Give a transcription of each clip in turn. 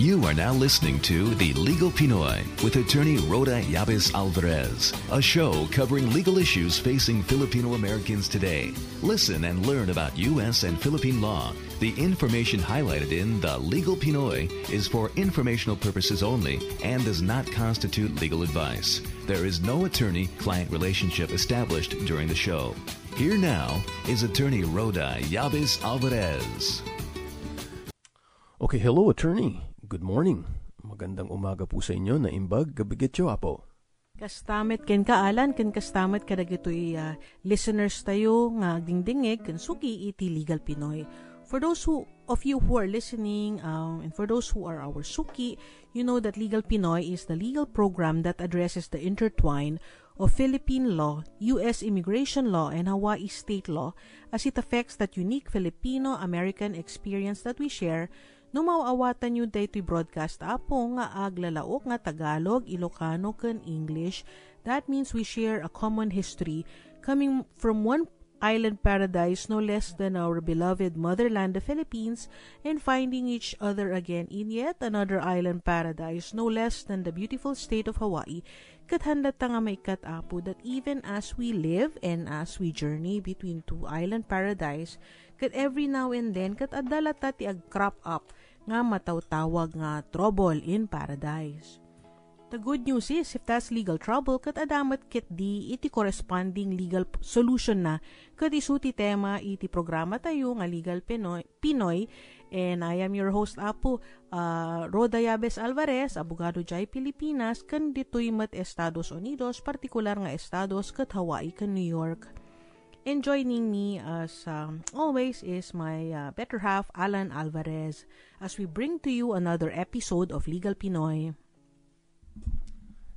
You are now listening to The Legal Pinoy with attorney Rhoda Yabes Alvarez, a show covering legal issues facing Filipino Americans today. Listen and learn about U.S. and Philippine law. The information highlighted in The Legal Pinoy is for informational purposes only and does not constitute legal advice. There is no attorney client relationship established during the show. Here now is attorney Rhoda Yabes Alvarez. Okay, hello attorney. Good morning. Magandang umaga po sa inyo na imbag gabigityo apo. Kastamet ken kaalan ken kastamet kada gitoy uh, listeners tayo nga dingdingeg ken suki iti Legal Pinoy. For those who of you who are listening um, and for those who are our suki, you know that Legal Pinoy is the legal program that addresses the intertwine of Philippine law, U.S. immigration law, and Hawaii state law as it affects that unique Filipino-American experience that we share No mauawatan nyo daytoy broadcast apo nga aglalaok nga Tagalog, Ilocano, ken English. That means we share a common history coming from one island paradise no less than our beloved motherland, the Philippines, and finding each other again in yet another island paradise no less than the beautiful state of Hawaii. Kathanda ta nga may katapo that even as we live and as we journey between two island paradise, kat every now and then kat adala ta ti ag crop up nga matawtawag nga trouble in paradise. The good news is, if that's legal trouble, kat adamat kit di iti corresponding legal solution na kat isuti tema iti programa tayo nga Legal Pinoy, Pinoy and I am your host Apo, uh, Roda Yabes Alvarez, abogado jay Pilipinas, kan ditoy mat Estados Unidos, partikular nga estados kat Hawaii kan New York. And joining me as um, always is my uh, better half, Alan Alvarez, as we bring to you another episode of Legal Pinoy.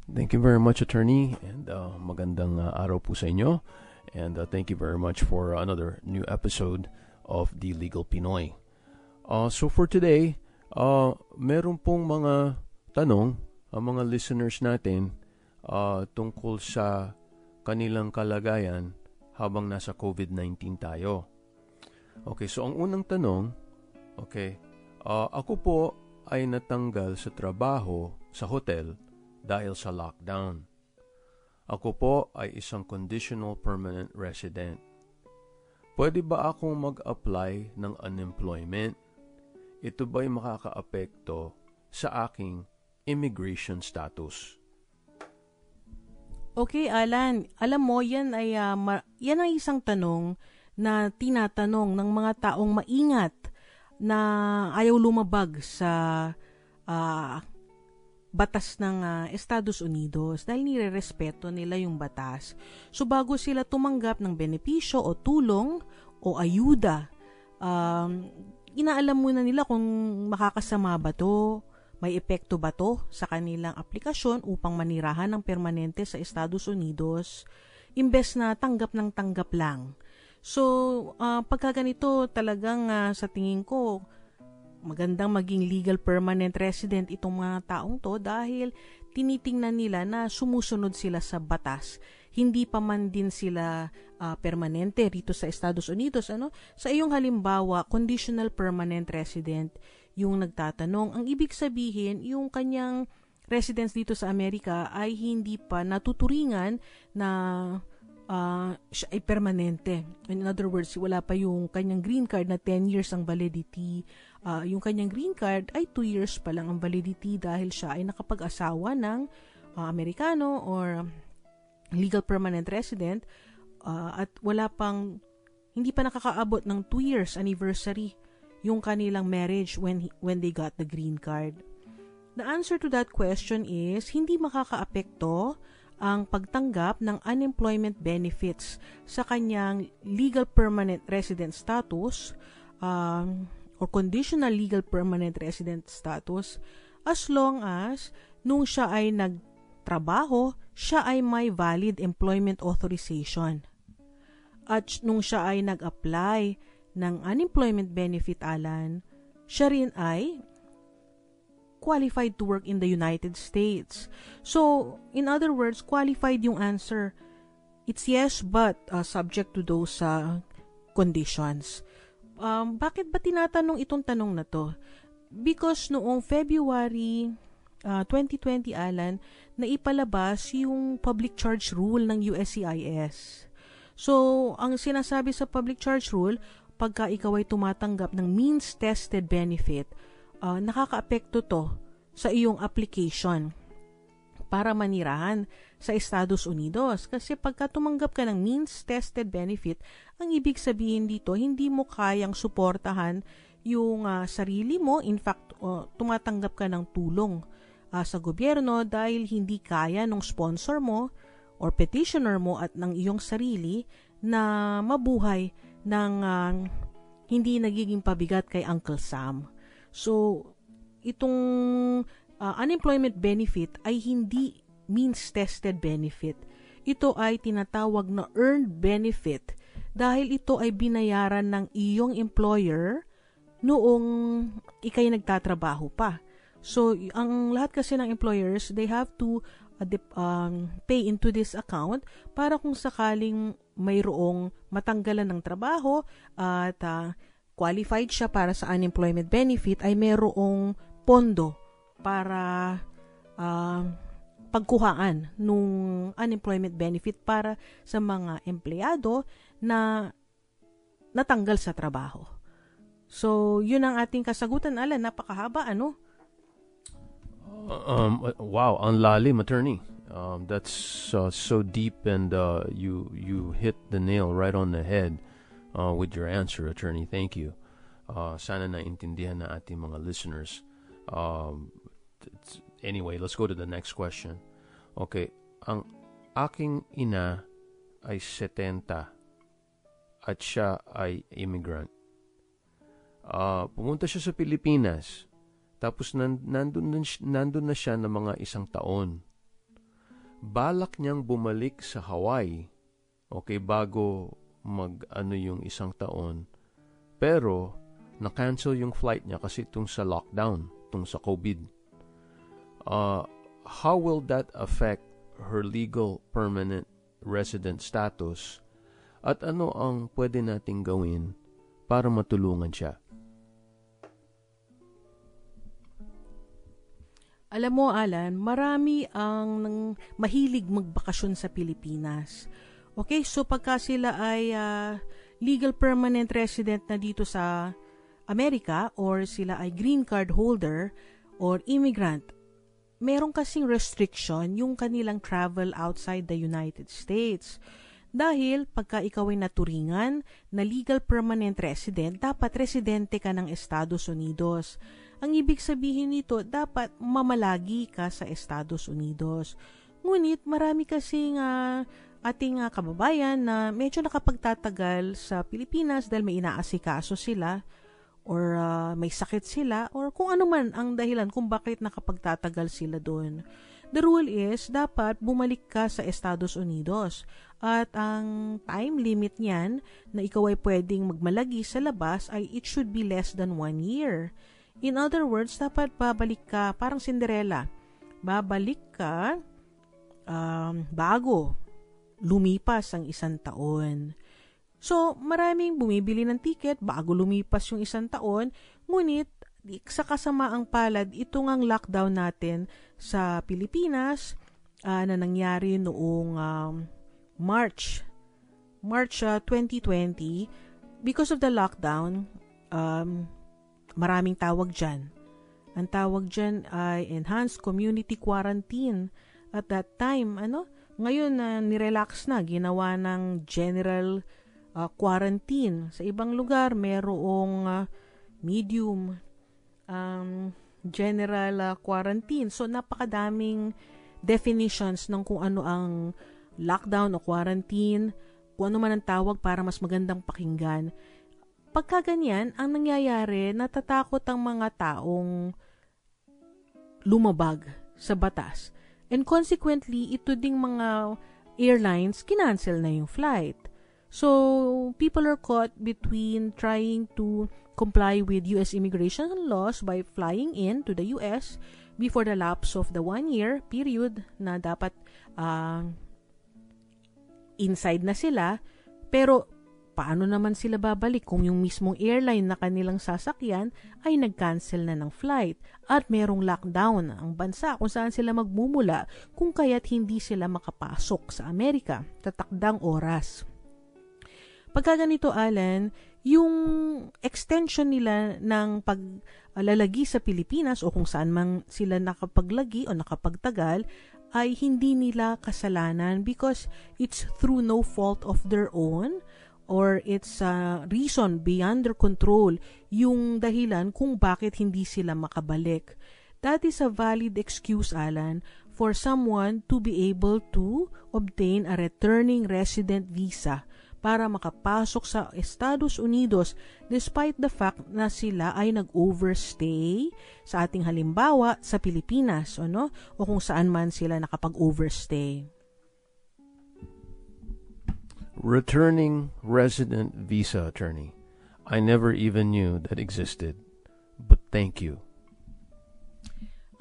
Thank you very much, attorney, and uh, magandang uh, araw po sa inyo. And uh, thank you very much for another new episode of The Legal Pinoy. Uh, so for today, uh, meron pong mga tanong ang mga listeners natin uh, tungkol sa kanilang kalagayan habang nasa COVID-19 tayo. Okay, so ang unang tanong, okay, uh, ako po ay natanggal sa trabaho sa hotel dahil sa lockdown. Ako po ay isang conditional permanent resident. Pwede ba akong mag-apply ng unemployment? Ito ba'y makakaapekto sa aking immigration status? Okay, Alan, alam mo, yan ay uh, ma- yan ang isang tanong na tinatanong ng mga taong maingat na ayaw lumabag sa uh, batas ng uh, Estados Unidos dahil nire-respeto nila yung batas. So bago sila tumanggap ng benepisyo o tulong o ayuda, um, inaalam muna nila kung makakasama ba to, may epekto ba to sa kanilang aplikasyon upang manirahan ng permanente sa Estados Unidos imbes na tanggap ng tanggap lang. So, uh, pagka ganito talagang uh, sa tingin ko magandang maging legal permanent resident itong mga taong to dahil tinitingnan nila na sumusunod sila sa batas. Hindi pa man din sila uh, permanente rito sa Estados Unidos. Ano? Sa iyong halimbawa, conditional permanent resident, yung nagtatanong. Ang ibig sabihin, yung kanyang residence dito sa Amerika ay hindi pa natuturingan na uh, siya ay permanente. In other words, wala pa yung kanyang green card na 10 years ang validity. Uh, yung kanyang green card ay 2 years pa lang ang validity dahil siya ay nakapag-asawa ng uh, Amerikano or legal permanent resident uh, at wala pang hindi pa nakakaabot ng 2 years anniversary yung kanilang marriage when when they got the green card? The answer to that question is hindi makakaapekto ang pagtanggap ng unemployment benefits sa kanyang legal permanent resident status um, or conditional legal permanent resident status as long as nung siya ay nagtrabaho, siya ay may valid employment authorization. At nung siya ay nag-apply ng unemployment benefit, Alan, siya rin ay qualified to work in the United States. So, in other words, qualified yung answer. It's yes, but uh, subject to those uh, conditions. Um, bakit ba tinatanong itong tanong na to? because noong February uh, 2020, Alan, na ipalabas yung public charge rule ng USCIS. So, ang sinasabi sa public charge rule, pagka ikaw ay tumatanggap ng means-tested benefit, uh, nakakaapekto to sa iyong application para manirahan sa Estados Unidos. Kasi pagka tumanggap ka ng means-tested benefit, ang ibig sabihin dito, hindi mo kayang suportahan yung uh, sarili mo. In fact, uh, tumatanggap ka ng tulong uh, sa gobyerno dahil hindi kaya ng sponsor mo or petitioner mo at ng iyong sarili na mabuhay ng uh, hindi nagiging pabigat kay Uncle Sam. So, itong uh, unemployment benefit ay hindi means-tested benefit. Ito ay tinatawag na earned benefit dahil ito ay binayaran ng iyong employer noong ikay nagtatrabaho pa. So, ang lahat kasi ng employers, they have to uh, um, pay into this account para kung sakaling mayroong matanggalan ng trabaho at uh, qualified siya para sa unemployment benefit, ay mayroong pondo para uh, pagkuhaan nung unemployment benefit para sa mga empleyado na natanggal sa trabaho. So, yun ang ating kasagutan. Alan, napakahaba, ano? um, wow, ang lalim, attorney. Um, that's uh, so deep, and uh, you you hit the nail right on the head uh, with your answer, attorney. Thank you. Uh, sana naintindihan na ating mga listeners. Um, anyway, let's go to the next question. Okay, ang aking ina ay 70 at siya ay immigrant. Uh, pumunta siya sa Pilipinas. Tapos nan, nandun, nandun na siya ng mga isang taon. Balak niyang bumalik sa Hawaii. Okay, bago mag ano yung isang taon. Pero, na-cancel yung flight niya kasi itong sa lockdown, itong sa COVID uh, how will that affect her legal permanent resident status at ano ang pwede nating gawin para matulungan siya? Alam mo, Alan, marami ang mahilig magbakasyon sa Pilipinas. Okay, so pagka sila ay uh, legal permanent resident na dito sa Amerika or sila ay green card holder or immigrant, meron kasing restriction yung kanilang travel outside the United States. Dahil pagka ikaw ay naturingan na legal permanent resident, dapat residente ka ng Estados Unidos. Ang ibig sabihin nito, dapat mamalagi ka sa Estados Unidos. Ngunit marami kasing uh, ating uh, kababayan na medyo nakapagtatagal sa Pilipinas dahil may inaasikaso sila or uh, may sakit sila or kung ano man ang dahilan kung bakit nakapagtatagal sila doon. The rule is, dapat bumalik ka sa Estados Unidos. At ang time limit niyan na ikaw ay pwedeng magmalagi sa labas ay it should be less than one year. In other words, dapat babalik ka, parang Cinderella. Babalik ka um, bago lumipas ang isang taon. So, maraming bumibili ng ticket bago lumipas yung isang taon, ngunit sa kasamaang palad, ito ngang lockdown natin sa Pilipinas uh, na nangyari noong um, March, March uh, ah, 2020. Because of the lockdown, um, maraming tawag dyan. Ang tawag dyan ay Enhanced Community Quarantine. At that time, ano, ngayon na uh, nirelax na, ginawa ng General uh, quarantine. Sa ibang lugar, merong uh, medium um, general uh, quarantine. So, napakadaming definitions ng kung ano ang lockdown o quarantine, kung ano man ang tawag para mas magandang pakinggan. Pagka ganyan, ang nangyayari, natatakot ang mga taong lumabag sa batas. And consequently, ito ding mga airlines, kinancel na yung flight. So, people are caught between trying to comply with U.S. immigration laws by flying in to the U.S. before the lapse of the one-year period na dapat uh, inside na sila. Pero, paano naman sila babalik kung yung mismong airline na kanilang sasakyan ay nag-cancel na ng flight at merong lockdown ang bansa kung saan sila magmumula kung kaya't hindi sila makapasok sa Amerika tatakdang oras. Pagka ganito, Alan, yung extension nila ng paglalagi sa Pilipinas o kung saan man sila nakapaglagi o nakapagtagal ay hindi nila kasalanan because it's through no fault of their own or it's a reason beyond their control yung dahilan kung bakit hindi sila makabalik. That is a valid excuse, Alan, for someone to be able to obtain a returning resident visa para makapasok sa Estados Unidos despite the fact na sila ay nag-overstay sa ating halimbawa sa Pilipinas o, no? o kung saan man sila nakapag-overstay. Returning resident visa attorney. I never even knew that existed. But thank you.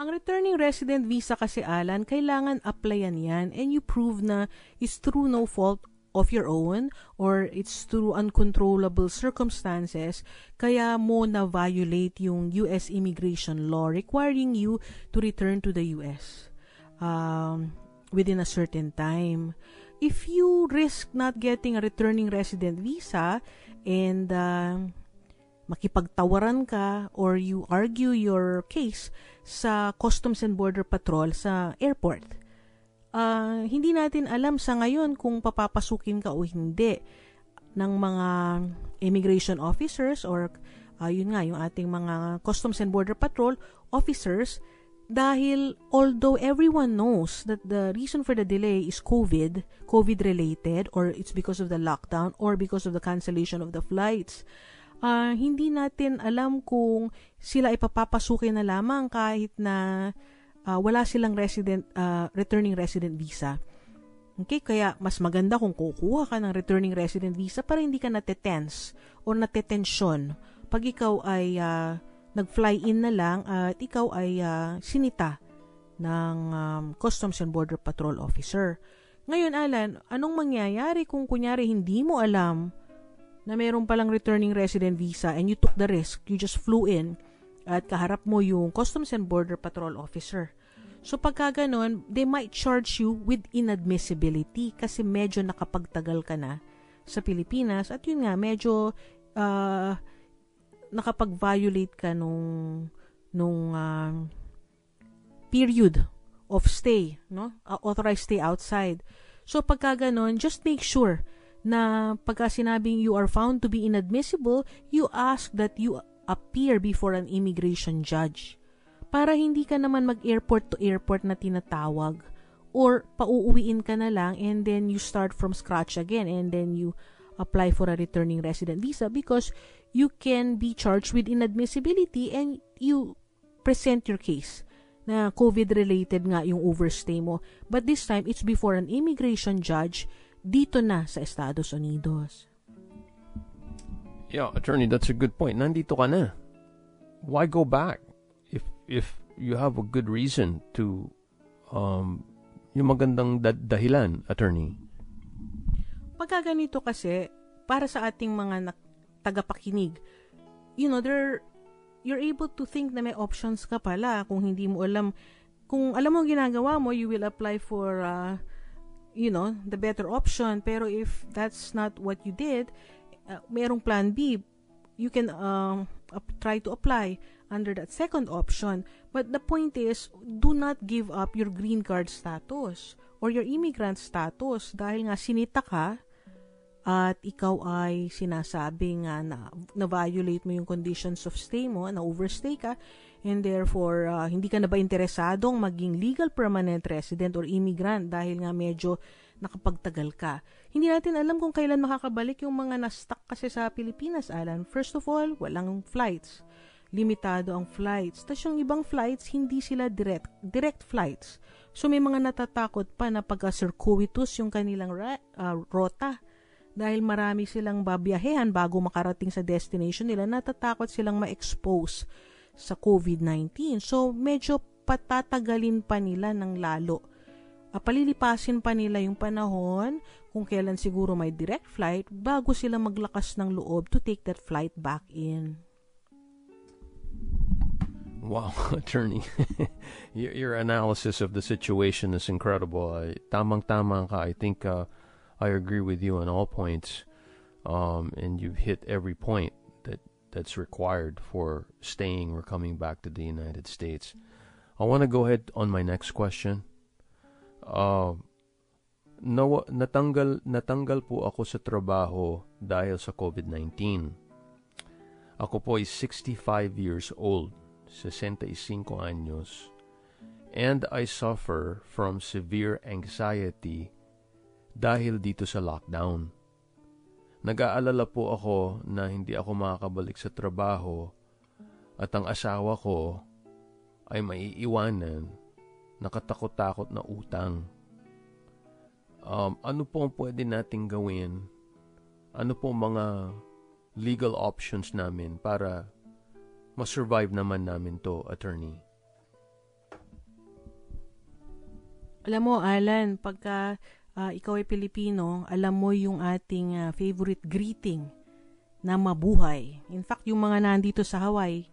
Ang returning resident visa kasi, Alan, kailangan applyan yan and you prove na is through no fault of your own or it's through uncontrollable circumstances kaya mo na violate yung US immigration law requiring you to return to the US um, within a certain time. If you risk not getting a returning resident visa and uh, makipagtawaran ka or you argue your case sa Customs and Border Patrol sa airport, uh, hindi natin alam sa ngayon kung papapasukin ka o hindi ng mga immigration officers or uh, yun nga, yung ating mga Customs and Border Patrol officers dahil although everyone knows that the reason for the delay is COVID, COVID related or it's because of the lockdown or because of the cancellation of the flights, uh, hindi natin alam kung sila ipapapasukin na lamang kahit na uh, wala silang resident uh, returning resident visa. Okay, kaya mas maganda kung kukuha ka ng returning resident visa para hindi ka natetense o natetensyon pag ikaw ay uh, nag-fly in na lang at ikaw ay uh, sinita ng um, Customs and Border Patrol officer. Ngayon, Alan, anong mangyayari kung kunyari hindi mo alam na mayroon palang returning resident visa and you took the risk, you just flew in, at kaharap mo yung Customs and Border Patrol officer. So pagka ganun, they might charge you with inadmissibility kasi medyo nakapagtagal ka na sa Pilipinas at yun nga, medyo uh, nakapag-violate ka nung nung uh, period of stay, no? Uh, authorized stay outside. So pagka ganun, just make sure na pagka sinabing you are found to be inadmissible, you ask that you appear before an immigration judge para hindi ka naman mag-airport to airport na tinatawag or pauuwiin ka na lang and then you start from scratch again and then you apply for a returning resident visa because you can be charged with inadmissibility and you present your case na COVID-related nga yung overstay mo. But this time, it's before an immigration judge dito na sa Estados Unidos. Yeah, attorney, that's a good point. Nandito ka na. Why go back if if you have a good reason to um yung magandang da- dahilan, attorney? Pagka ganito kasi, para sa ating mga na- tagapakinig, you know, there you're able to think na may options ka pala kung hindi mo alam kung alam mo ginagawa mo, you will apply for uh, you know, the better option. Pero if that's not what you did, uh, merong plan B, you can uh, try to apply under that second option. But the point is, do not give up your green card status or your immigrant status dahil nga sinita ka at ikaw ay sinasabi nga na, na-violate mo yung conditions of stay mo, na overstay ka, and therefore, uh, hindi ka na ba interesadong maging legal permanent resident or immigrant dahil nga medyo nakapagtagal ka. Hindi natin alam kung kailan makakabalik yung mga na-stuck kasi sa Pilipinas, Alan. First of all, walang flights. Limitado ang flights. Tapos yung ibang flights, hindi sila direct, direct flights. So may mga natatakot pa na pagka-circuitous yung kanilang ra- uh, rota. Dahil marami silang babiyahehan bago makarating sa destination nila, natatakot silang ma-expose sa COVID-19. So medyo patatagalin pa nila ng lalo uh, palilipasin pa nila yung panahon kung kailan siguro may direct flight bago sila maglakas ng loob to take that flight back in. Wow, attorney. your, your analysis of the situation is incredible. Tamang-tama ka. I think uh, I agree with you on all points. Um, and you've hit every point that that's required for staying or coming back to the United States. I want to go ahead on my next question. Uh, nawa, natanggal, natanggal po ako sa trabaho dahil sa COVID-19. Ako po ay 65 years old 65 años, and I suffer from severe anxiety dahil dito sa lockdown. Nag-aalala po ako na hindi ako makakabalik sa trabaho at ang asawa ko ay maiiwanan nakatakot-takot na utang. Um, ano po ang pwede nating gawin? Ano po mga legal options namin para ma-survive naman namin to, attorney. Alam mo, Alan, pagka uh, ikaw ay Pilipino, alam mo yung ating uh, favorite greeting na mabuhay. In fact, yung mga nandito sa Hawaii,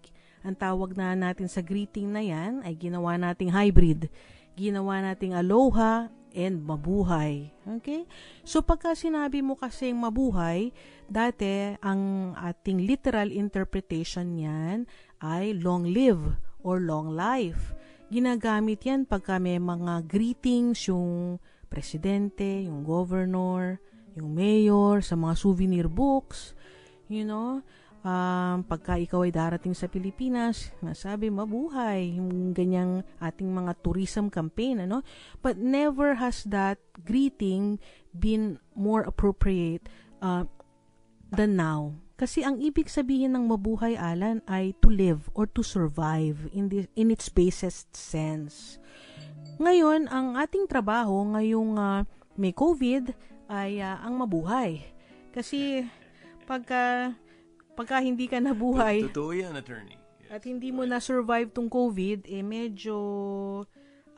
ang tawag na natin sa greeting na yan ay ginawa nating hybrid. Ginawa nating aloha and mabuhay. Okay? So pagka sinabi mo kasing mabuhay, dati ang ating literal interpretation niyan ay long live or long life. Ginagamit yan pagka may mga greetings yung presidente, yung governor, yung mayor, sa mga souvenir books, you know, um, pagka ikaw ay darating sa Pilipinas, masabi mabuhay, yung ganyang ating mga tourism campaign, ano? But never has that greeting been more appropriate uh, than now. Kasi ang ibig sabihin ng mabuhay, Alan, ay to live or to survive in, the, in its basest sense. Ngayon, ang ating trabaho ngayong uh, may COVID ay uh, ang mabuhay. Kasi pagka pagka hindi ka nabuhay. Totoo yan, attorney. Yes, at hindi mo na-survive tong COVID, eh medyo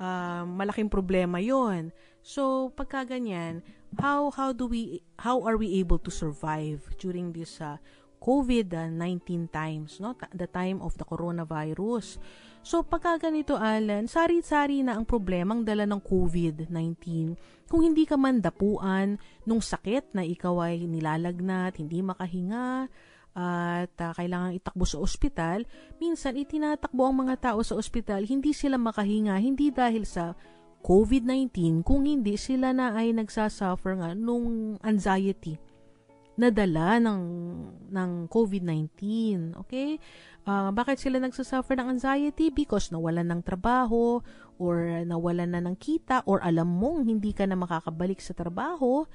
uh, malaking problema yon. So, pagka ganyan, how, how do we, how are we able to survive during this uh, COVID-19 times, no? The time of the coronavirus. So, pagka ganito, Alan, sari-sari na ang problemang dala ng COVID-19. Kung hindi ka man dapuan nung sakit na ikaw ay nilalagnat, hindi makahinga, at uh, kailangan itakbo sa ospital, minsan itinatakbo ang mga tao sa ospital, hindi sila makahinga, hindi dahil sa COVID-19, kung hindi sila na ay nagsasuffer nga nung anxiety na dala ng, ng COVID-19. Okay? Uh, bakit sila nagsasuffer ng anxiety? Because nawalan ng trabaho or nawalan na ng kita or alam mong hindi ka na makakabalik sa trabaho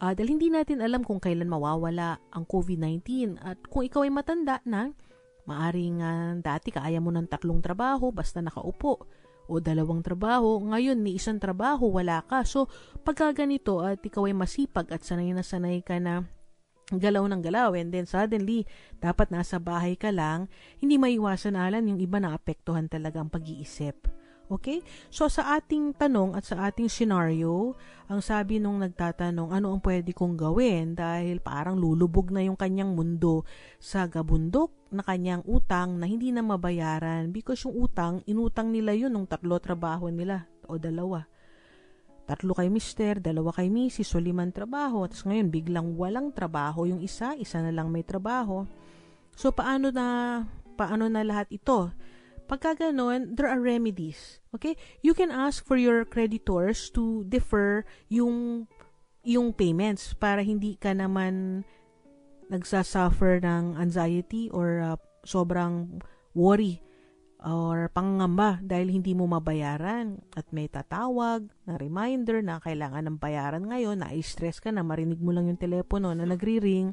Uh, dahil hindi natin alam kung kailan mawawala ang COVID-19. At kung ikaw ay matanda na, maaring uh, dati kaya mo ng tatlong trabaho basta nakaupo o dalawang trabaho. Ngayon, ni isang trabaho, wala ka. So, pagka ganito at ikaw ay masipag at sanay na sanay ka na galaw ng galaw and then suddenly dapat nasa bahay ka lang, hindi maiwasan alan yung iba na apektuhan talaga ang pag-iisip. Okay? So sa ating tanong at sa ating scenario, ang sabi nung nagtatanong, ano ang pwede kong gawin dahil parang lulubog na yung kanyang mundo sa gabundok na kanyang utang na hindi na mabayaran because yung utang, inutang nila yun nung tatlo trabaho nila o dalawa. Tatlo kay mister, dalawa kay misis, so limang trabaho. Tapos ngayon, biglang walang trabaho yung isa, isa na lang may trabaho. So paano na, paano na lahat ito? Pagka ganun, there are remedies. Okay? You can ask for your creditors to defer yung yung payments para hindi ka naman nagsasuffer ng anxiety or uh, sobrang worry or pangangamba dahil hindi mo mabayaran at may tatawag na reminder na kailangan ng bayaran ngayon, na-stress ka na, marinig mo lang yung telepono na nagri-ring,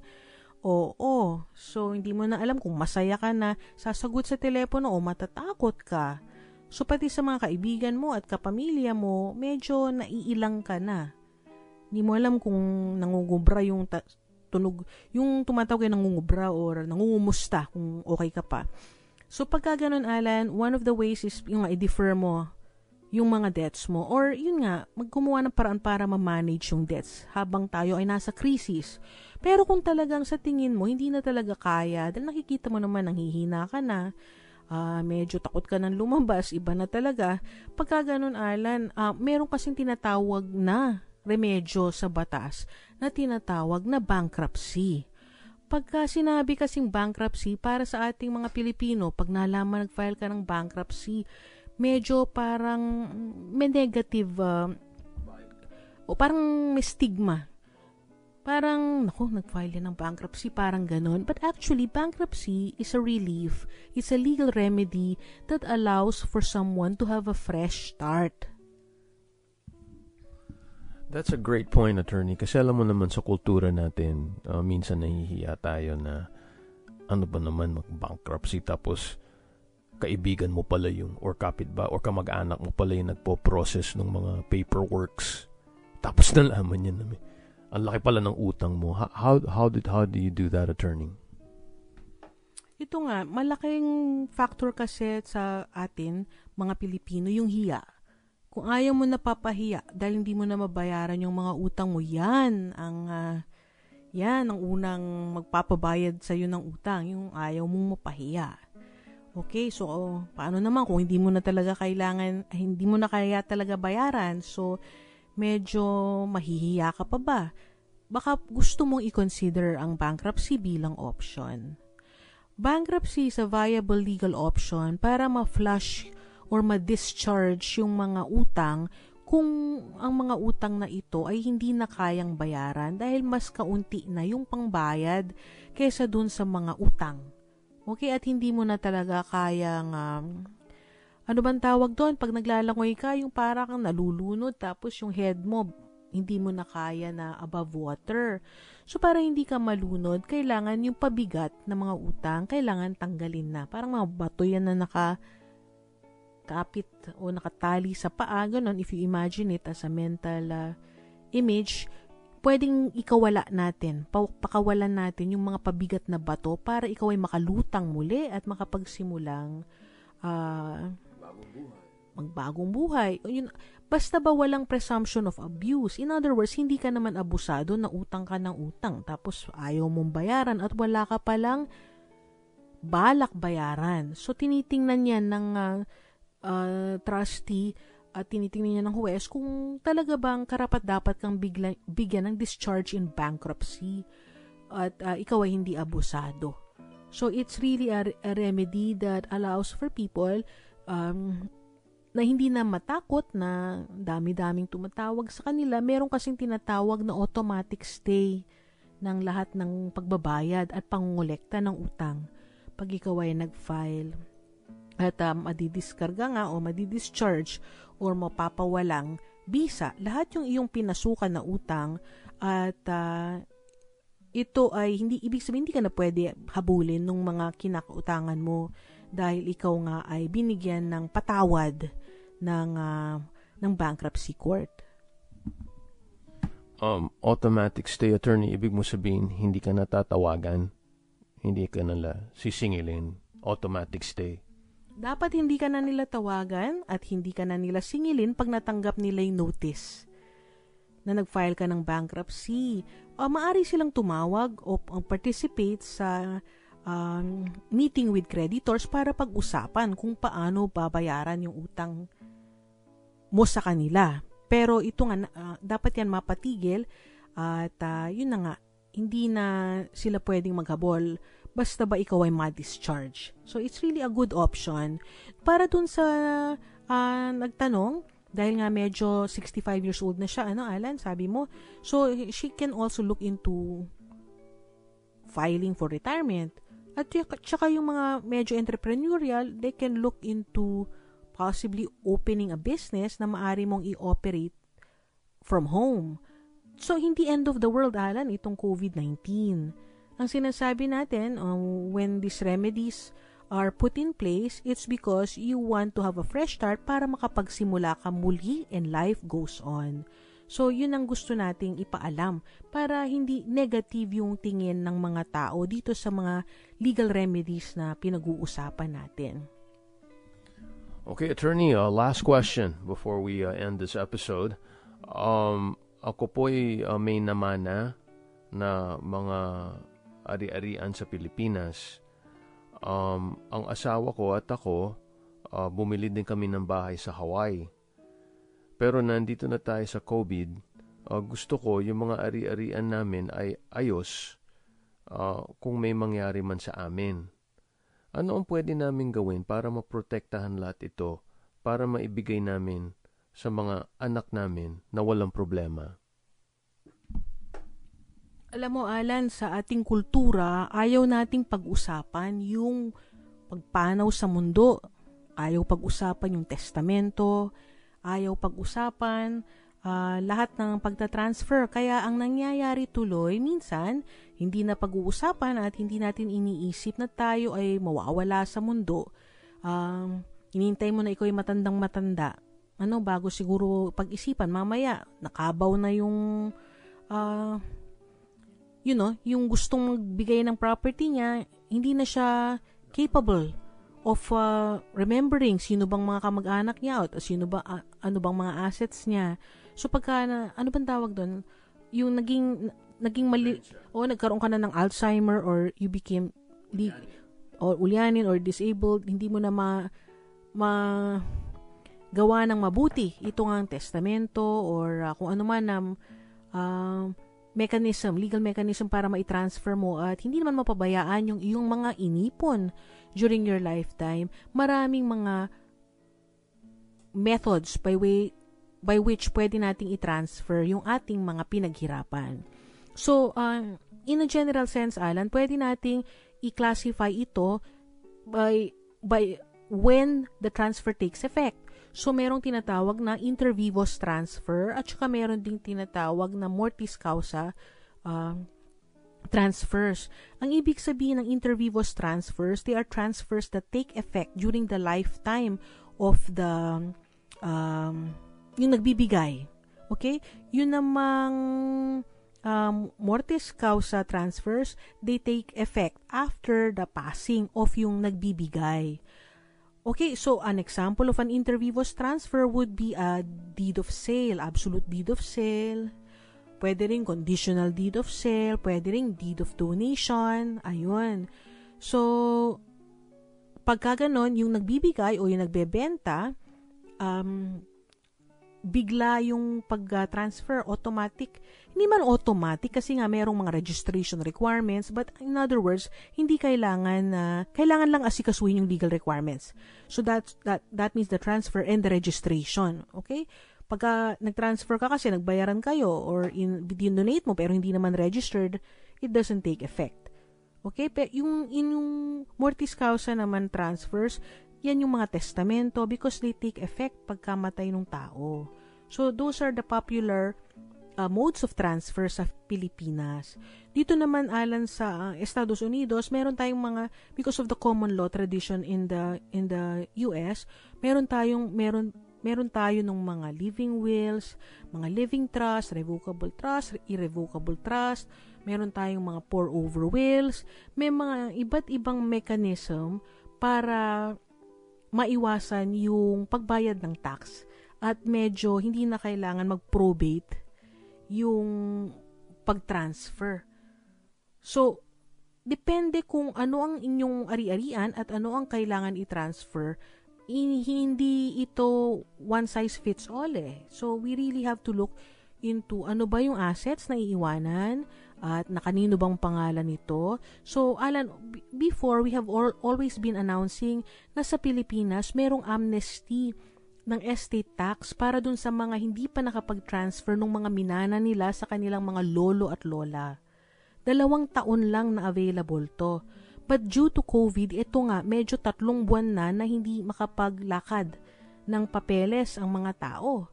Oo. So, hindi mo na alam kung masaya ka na sasagot sa telepono o matatakot ka. So, pati sa mga kaibigan mo at kapamilya mo, medyo naiilang ka na. Hindi mo alam kung nangungubra yung ta- tunog, yung tumatawag ay nangungubra or nangungumusta kung okay ka pa. So, pagka ganun, Alan, one of the ways is yung i-defer mo yung mga debts mo. Or yun nga, magkumuha ng paraan para ma-manage yung debts habang tayo ay nasa crisis. Pero kung talagang sa tingin mo, hindi na talaga kaya, dahil nakikita mo naman nanghihina ka na, uh, medyo takot ka ng lumabas, iba na talaga. Pagka ganun, Alan, uh, meron kasing tinatawag na remedyo sa batas na tinatawag na bankruptcy. Pagka sinabi kasing bankruptcy, para sa ating mga Pilipino, pag nalaman nag-file ka ng bankruptcy, medyo parang may negative uh, o parang may stigma. Parang, naku, nag-file yan ng bankruptcy, parang ganon. But actually, bankruptcy is a relief. It's a legal remedy that allows for someone to have a fresh start. That's a great point, attorney. Kasi alam mo naman sa kultura natin, uh, minsan nahihiya tayo na ano ba naman mag-bankruptcy tapos kaibigan mo pala yung or kapit ba or kamag-anak mo pala yung nagpo-process ng mga paperworks. Tapos nalaman niya na may, ang laki pala ng utang mo. How, how, did, how do you do that, attorney? Ito nga, malaking factor kasi sa atin, mga Pilipino, yung hiya kung ayaw mo na papahiya dahil hindi mo na mabayaran yung mga utang mo, yan ang uh, yan ang unang magpapabayad sa iyo ng utang, yung ayaw mong mapahiya. Okay, so oh, paano naman kung hindi mo na talaga kailangan, hindi mo na kaya talaga bayaran, so medyo mahihiya ka pa ba? Baka gusto mong i-consider ang bankruptcy bilang option. Bankruptcy is a viable legal option para ma-flush or ma-discharge yung mga utang kung ang mga utang na ito ay hindi na kayang bayaran dahil mas kaunti na yung pangbayad kaysa dun sa mga utang. Okay, at hindi mo na talaga kayang um, ano bang tawag doon? Pag naglalangoy ka, yung parang nalulunod tapos yung head mo hindi mo na kaya na above water. So, para hindi ka malunod, kailangan yung pabigat na mga utang, kailangan tanggalin na. Parang mga bato yan na naka nakakapit o nakatali sa paa, ganun, if you imagine it as a mental uh, image, pwedeng ikawala natin, pakawalan natin yung mga pabigat na bato para ikaw ay makalutang muli at makapagsimulang uh, magbagong buhay. Yun, basta ba walang presumption of abuse? In other words, hindi ka naman abusado na utang ka ng utang tapos ayaw mong bayaran at wala ka palang balak bayaran. So, tinitingnan yan ng uh, uh, trustee at tinitingnan niya ng huwes kung talaga bang karapat dapat kang bigla, bigyan ng discharge in bankruptcy at uh, ikaw ay hindi abusado. So it's really a, a remedy that allows for people um, na hindi na matakot na dami-daming tumatawag sa kanila. Meron kasing tinatawag na automatic stay ng lahat ng pagbabayad at pangungulekta ng utang pag ikaw ay nag-file at um, madidiskarga nga o madidischarge or mapapawalang bisa, lahat yung iyong pinasukan na utang at uh, ito ay hindi ibig sabihin hindi ka na pwede habulin ng mga kinakautangan mo dahil ikaw nga ay binigyan ng patawad ng uh, ng bankruptcy court. Um, automatic stay attorney, ibig mo sabihin hindi ka natatawagan, hindi ka nala sisingilin, automatic stay. Dapat hindi ka na nila tawagan at hindi ka na nila singilin pag natanggap nila yung notice na nag-file ka ng bankruptcy. O maari silang tumawag o participate sa um, meeting with creditors para pag-usapan kung paano babayaran yung utang mo sa kanila. Pero ito nga, uh, dapat yan mapatigil at uh, yun na nga, hindi na sila pwedeng maghabol basta ba ikaw ay ma-discharge. So, it's really a good option. Para dun sa uh, nagtanong, dahil nga medyo 65 years old na siya, ano, Alan, sabi mo, so, she can also look into filing for retirement. At tsaka yung mga medyo entrepreneurial, they can look into possibly opening a business na maari mong i-operate from home. So, hindi end of the world, Alan, itong COVID-19 ang sinasabi natin, um, when these remedies are put in place, it's because you want to have a fresh start para makapagsimula ka muli and life goes on. So, yun ang gusto nating ipaalam para hindi negative yung tingin ng mga tao dito sa mga legal remedies na pinag-uusapan natin. Okay, attorney, uh, last question before we uh, end this episode. Um, ako po'y uh, may namana na mga ari-arian sa Pilipinas. Um, ang asawa ko at ako, uh, bumili din kami ng bahay sa Hawaii. Pero nandito na tayo sa COVID, uh, gusto ko yung mga ari-arian namin ay ayos uh, kung may mangyari man sa amin. Ano ang pwede namin gawin para maprotektahan lahat ito para maibigay namin sa mga anak namin na walang problema? Alam mo, Alan, sa ating kultura, ayaw nating pag-usapan yung pagpanaw sa mundo. Ayaw pag-usapan yung testamento. Ayaw pag-usapan uh, lahat ng pagta-transfer. Kaya ang nangyayari tuloy, minsan, hindi na pag-uusapan at hindi natin iniisip na tayo ay mawawala sa mundo. Um, inintay mo na ikaw ay matandang matanda. Ano, bago siguro pag-isipan, mamaya, nakabaw na yung, uh, you know, yung gustong magbigay ng property niya, hindi na siya capable of uh, remembering sino bang mga kamag-anak niya at sino ba uh, ano bang mga assets niya. So pagka na, ano bang tawag doon? Yung naging naging mali o nagkaroon ka na ng Alzheimer or you became di, or ulyanin or disabled, hindi mo na ma, ma gawa ng mabuti ito nga ang testamento or uh, kung ano man na uh, mechanism, legal mechanism para ma-transfer mo at hindi naman mapabayaan yung iyong mga inipon during your lifetime. Maraming mga methods by way by which pwede nating i-transfer yung ating mga pinaghirapan. So, uh, in a general sense, Alan, pwede nating i-classify ito by, by when the transfer takes effect. So, merong tinatawag na inter vivos transfer at saka meron ding tinatawag na mortis causa uh, transfers. Ang ibig sabihin ng inter vivos transfers, they are transfers that take effect during the lifetime of the um, yung nagbibigay. Okay? Yun namang um, mortis causa transfers, they take effect after the passing of yung nagbibigay. Okay, so an example of an inter vivos transfer would be a deed of sale, absolute deed of sale. Pwede rin conditional deed of sale, pwede rin deed of donation, ayun. So, pagka ganon, yung nagbibigay o yung nagbebenta, um, bigla yung pag-transfer automatic. Hindi man automatic kasi nga merong mga registration requirements but in other words, hindi kailangan na uh, kailangan lang asikasuhin yung legal requirements. So that that that means the transfer and the registration, okay? Pagka nag-transfer ka kasi nagbayaran kayo or in donate mo pero hindi naman registered, it doesn't take effect. Okay? Pero yung, yung mortis causa naman transfers, yan yung mga testamento because they take effect pagkamatay ng tao. So, those are the popular uh, modes of transfer sa Pilipinas. Dito naman alan sa uh, Estados Unidos, meron tayong mga because of the common law tradition in the in the US, meron tayong meron meron tayo ng mga living wills, mga living trust, revocable trust, irrevocable trust, meron tayong mga pour over wills, may mga iba't ibang mechanism para maiwasan yung pagbayad ng tax at medyo hindi na kailangan mag-probate yung pag-transfer. So, depende kung ano ang inyong ari-arian at ano ang kailangan i-transfer. hindi ito one size fits all eh. So, we really have to look into ano ba yung assets na iiwanan, at nakanino bang pangalan nito. So, Alan, before we have all, always been announcing na sa Pilipinas merong amnesty ng estate tax para dun sa mga hindi pa nakapag-transfer ng mga minana nila sa kanilang mga lolo at lola. Dalawang taon lang na available to. But due to COVID, ito nga, medyo tatlong buwan na na hindi makapaglakad ng papeles ang mga tao.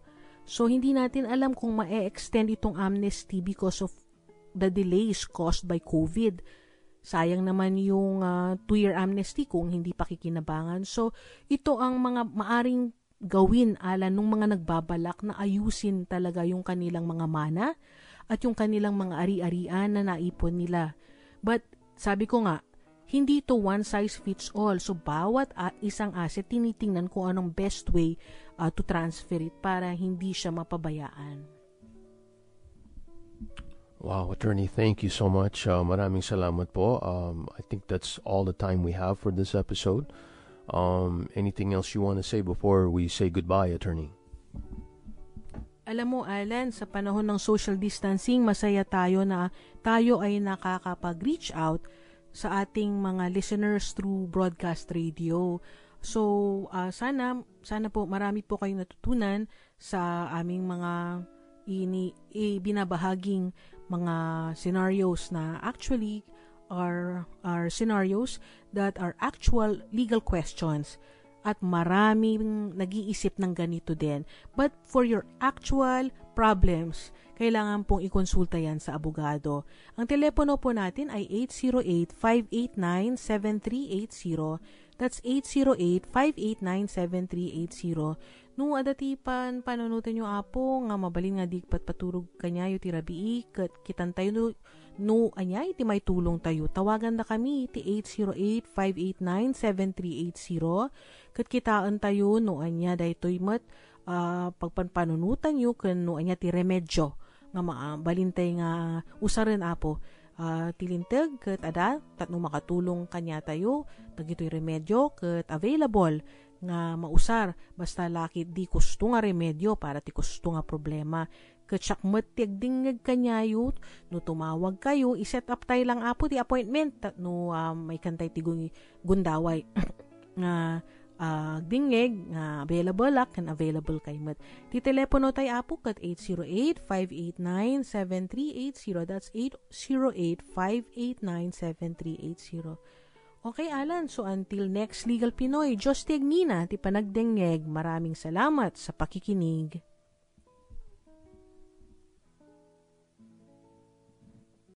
So, hindi natin alam kung ma-extend itong amnesty because of the delays caused by COVID. Sayang naman yung uh, two-year amnesty kung hindi pa kikinabangan. So, ito ang mga maaring gawin ala nung mga nagbabalak na ayusin talaga yung kanilang mga mana at yung kanilang mga ari-arian na naipon nila. But, sabi ko nga, hindi to one size fits all. So, bawat uh, isang asset, tinitingnan kung anong best way uh, to transfer it para hindi siya mapabayaan. Wow, attorney, thank you so much. Uh, maraming salamat po. Um, I think that's all the time we have for this episode. Um, anything else you want to say before we say goodbye, attorney? Alam mo, Alan, sa panahon ng social distancing, masaya tayo na tayo ay nakakapag-reach out sa ating mga listeners through broadcast radio. So, uh, sana, sana po marami po kayong natutunan sa aming mga ini, ibinabahaging mga scenarios na actually are, are scenarios that are actual legal questions at maraming nag-iisip ng ganito din. But for your actual problems, kailangan pong ikonsulta yan sa abogado. Ang telepono po natin ay 808-589-7380. That's 808-589-7380. No, adatipan, panunutin yung apo, nga mabalin nga di paturog kanya yung tirabii, kat kitan tayo no, no anyay, iti may tulong tayo. Tawagan na kami, iti 808-589-7380. Kat tayo, no anya, daytoy mat, uh, pagpanpanunutan nyo, kan no anya ti remedyo, nga maabalintay nga usaren apo, uh, tilintag kat ada tatno makatulong kanya tayo tagitoy remedyo kat available nga mausar basta laki di gusto nga remedyo para ti gusto nga problema. Katsak matiyag dingag kanyayo no tumawag kayo iset up tayo lang apo ti appointment no um, may kantay ti gundaway. Nga uh, dingeg nga available lak kan available kay mat ti telepono tay apo kat 808-589-7380 that's 808-589-7380 Okay, Alan. So, until next Legal Pinoy, Diyos ti Agnina, ti panagdengeg, maraming salamat sa pakikinig.